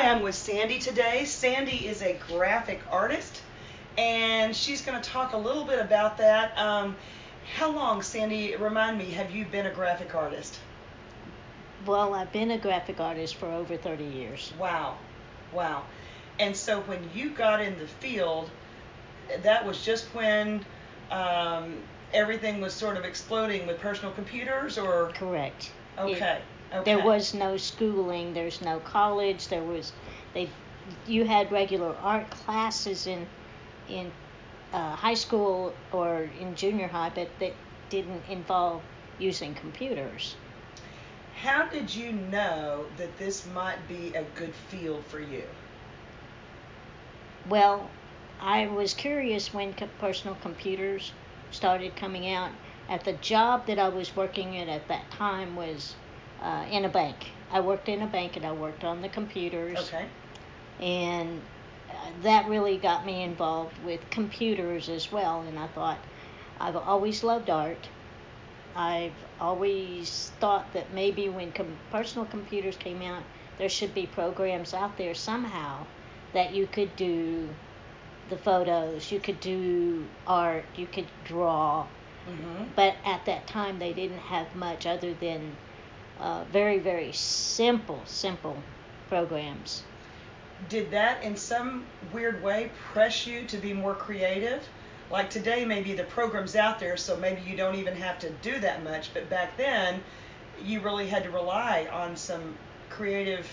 Hi, I'm with Sandy today. Sandy is a graphic artist, and she's going to talk a little bit about that. Um, how long, Sandy, remind me, have you been a graphic artist? Well, I've been a graphic artist for over 30 years. Wow, wow. And so when you got in the field, that was just when um, everything was sort of exploding with personal computers, or? Correct. Okay. It, Okay. There was no schooling. There's no college. There was they you had regular art classes in in uh, high school or in junior high, but that didn't involve using computers. How did you know that this might be a good field for you? Well, I was curious when co- personal computers started coming out. At the job that I was working at at that time was uh, in a bank. I worked in a bank and I worked on the computers. Okay. And uh, that really got me involved with computers as well. And I thought, I've always loved art. I've always thought that maybe when com- personal computers came out, there should be programs out there somehow that you could do the photos, you could do art, you could draw. Mm-hmm. But at that time, they didn't have much other than uh, very, very simple, simple programs. Did that in some weird way press you to be more creative? Like today, maybe the program's out there, so maybe you don't even have to do that much. But back then, you really had to rely on some creative,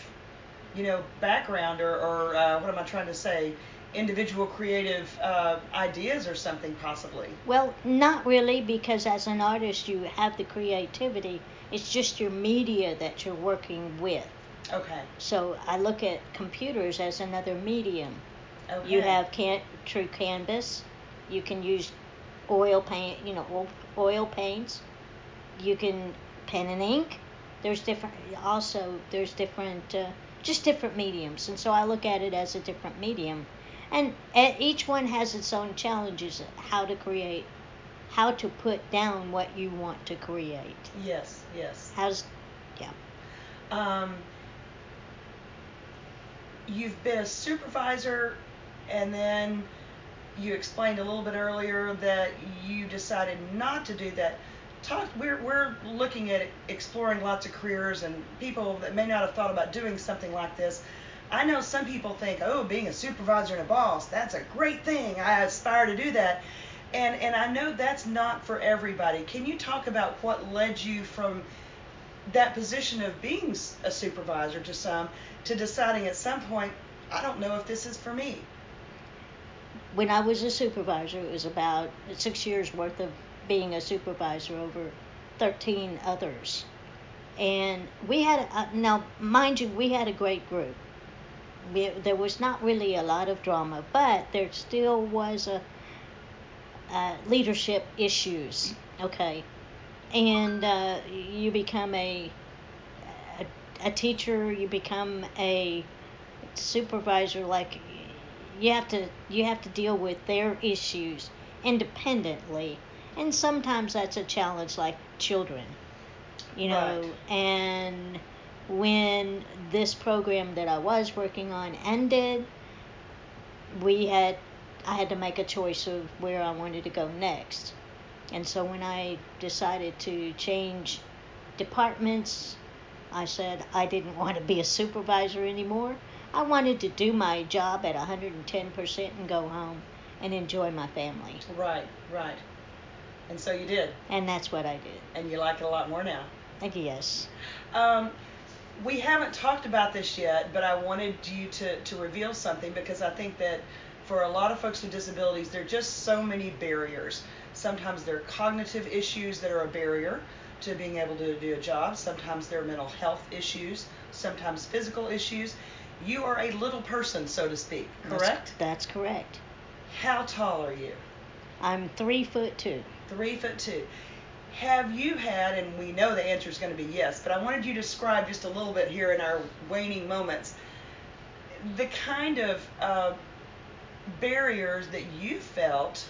you know, background or, or uh, what am I trying to say? Individual creative uh, ideas or something, possibly. Well, not really, because as an artist, you have the creativity. It's just your media that you're working with. Okay. So I look at computers as another medium. Okay. You have can- true canvas. You can use oil paint, you know, oil, paints. You can pen and ink. There's different. Also, there's different, uh, just different mediums. And so I look at it as a different medium, and each one has its own challenges. How to create, how to put down what you want to create. Yes. Yes. How's, yeah. Um, you've been a supervisor, and then you explained a little bit earlier that you decided not to do that. Talk. We're we're looking at exploring lots of careers and people that may not have thought about doing something like this. I know some people think, oh, being a supervisor and a boss, that's a great thing. I aspire to do that. And and I know that's not for everybody. Can you talk about what led you from that position of being a supervisor to some to deciding at some point, I don't know if this is for me. When I was a supervisor, it was about six years worth of being a supervisor over 13 others. And we had, a, uh, now, mind you, we had a great group. We, there was not really a lot of drama, but there still was a, a leadership issues. Okay, and uh, you become a, a a teacher, you become a supervisor. Like you have to you have to deal with their issues independently, and sometimes that's a challenge. Like children, you know, Right. and when this program that I was working on ended, we had I had to make a choice of where I wanted to go next. And so when I decided to change departments, I said I didn't want to be a supervisor anymore. I wanted to do my job at 110% and go home and enjoy my family. Right, right. And so you did, And that's what I did. and you like it a lot more now. I guess. Um, we haven't talked about this yet, but I wanted you to, to reveal something because I think that for a lot of folks with disabilities, there are just so many barriers. Sometimes there are cognitive issues that are a barrier to being able to do a job. Sometimes there are mental health issues, sometimes physical issues. You are a little person, so to speak, That's- correct? That's, correct. How tall are you? I'm three foot two. Three foot two. Have you had, and we know the answer is going to be yes, but I wanted you to describe just a little bit here in our waning moments the kind of uh, barriers that you felt,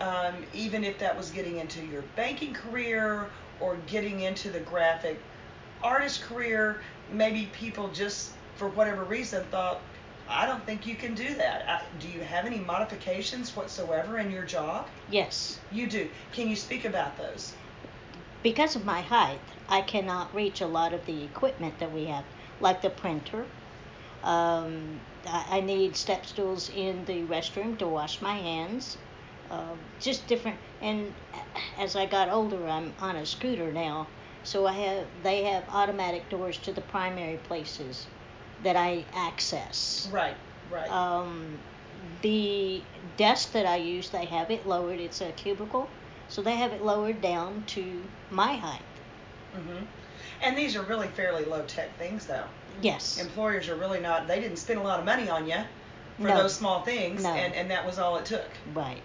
um, even if that was getting into your banking career or getting into the graphic artist career, maybe people just for whatever reason, thought, I don't think you can do that. I, do you have any modifications whatsoever in your job? Yes. You do. Can you speak about those? Because of my height, I cannot reach a lot of the equipment that we have, like the printer. Um, I, I need step stools in the restroom to wash my hands. Uh, just different. And as I got older, I'm on a scooter now, so I have they have automatic doors to the primary places that I access. Right, right. Um, the desk that I use, they have it lowered. It's a cubicle, so they have it lowered down to my height. hmm And these are really fairly low tech things, though. Yes. Employers are really not. They didn't spend a lot of money on you for No. those small things, No. and and that was all it took. Right.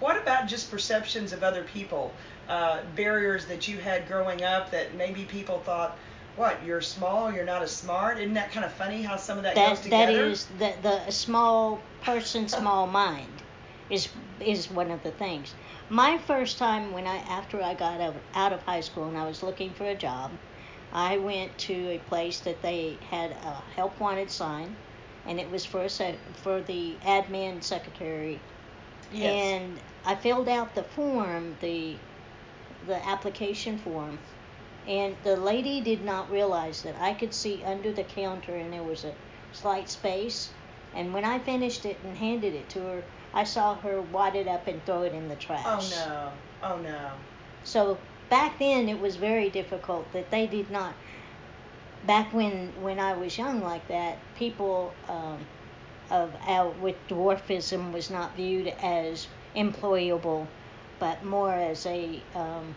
What about just perceptions of other people? Uh, barriers that you had growing up that maybe people thought, what, you're small, you're not as smart? Isn't that kind of funny how some of that, That goes together? that is the the small person, small mind, is is one of the things. My first time when I after I got out of, out of high school and I was looking for a job, I went to a place that they had a help wanted sign, and it was for a sec, for the admin secretary yes. and I filled out the form, the the application form, and the lady did not realize that I could see under the counter and there was a slight space. And when I finished it and handed it to her, I saw her wad it up and throw it in the trash. oh no, oh no. So back then it was very difficult that they did not. Back when when I was young like that, people um, of out with dwarfism was not viewed as employable, but more as a um,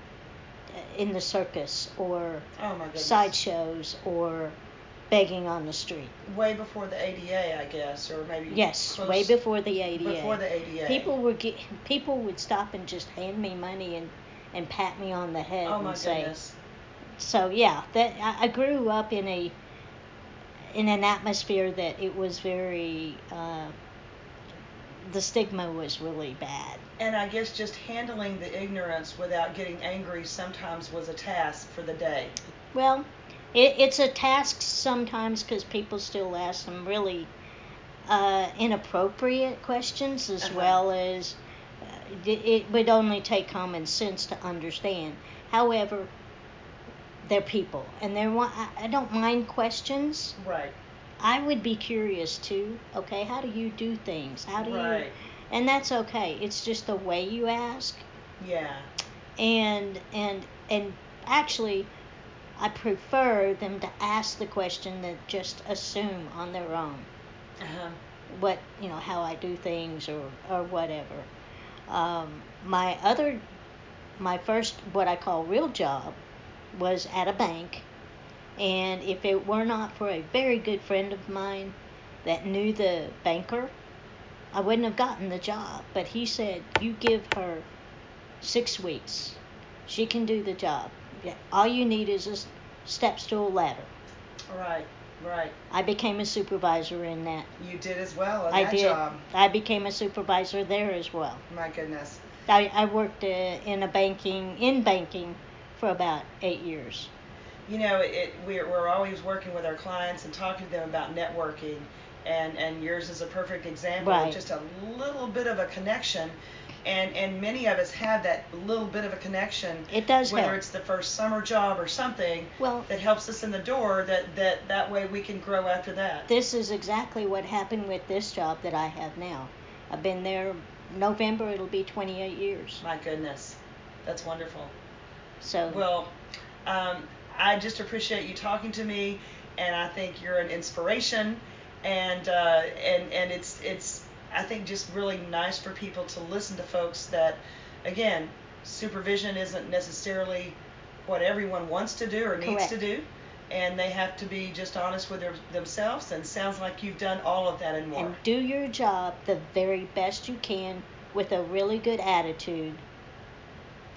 in the circus or Oh sideshows or begging on the street. Way before the ADA, I guess, or maybe. Yes, close- way before the ADA. Before the ADA. People were get, people would stop and just hand me money and and pat me on the head Oh and my say. goodness. So yeah, that I, I grew up in a in an atmosphere that it was very uh, the stigma was really bad. And I guess just handling the ignorance without getting angry sometimes was a task for the day. Well, it, it's a task sometimes because people still ask some really uh, inappropriate questions as Uh-huh. well as uh, it, it would only take common sense to understand. However, they're people, and they're I don't mind questions. Right. I would be curious too. Okay, how do you do things? How do you? And that's okay. It's just the way you ask, Yeah. and and and actually, I prefer them to ask the question than just assume on their own Uh-huh. what you know how I do things or or whatever. Um, my other, my first what I call real job, was at a bank, and if it were not for a very good friend of mine that knew the banker, I wouldn't have gotten the job. But he said, "You give her six weeks, she can do the job. All you need is a step stool ladder." Right. Right. I became a supervisor in that. You did as well in I that did. job. I became a supervisor there as well. My goodness. I, I worked uh, in a banking in banking for about eight years. You know, it, we're, we're always working with our clients and talking to them about networking, and, and yours is a perfect example Right. of just a little bit of a connection. And, and many of us have that little bit of a connection, It does whether help. it's the first summer job or something Well, that helps us in the door. That, that that way we can grow after that. this is exactly what happened with this job that I have now. I've been there November it'll be 28 years. My goodness, that's wonderful. So Well, um, I just appreciate you talking to me, and I think you're an inspiration, and uh, and and it's it's I think just really nice for people to listen to folks that, again, supervision isn't necessarily what everyone wants to do or needs to do, and they have to be just honest with their, themselves. And sounds like you've done all of that and more. and do your job the very best you can with a really good attitude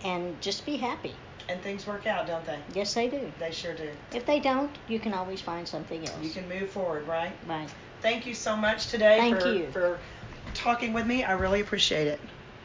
and just be happy. And things work out, don't they? Yes, they do. They sure do. If they don't, you can always find something else. You can move forward, right? Right. Thank you so much today Thank for, you. for talking with me. I really appreciate it.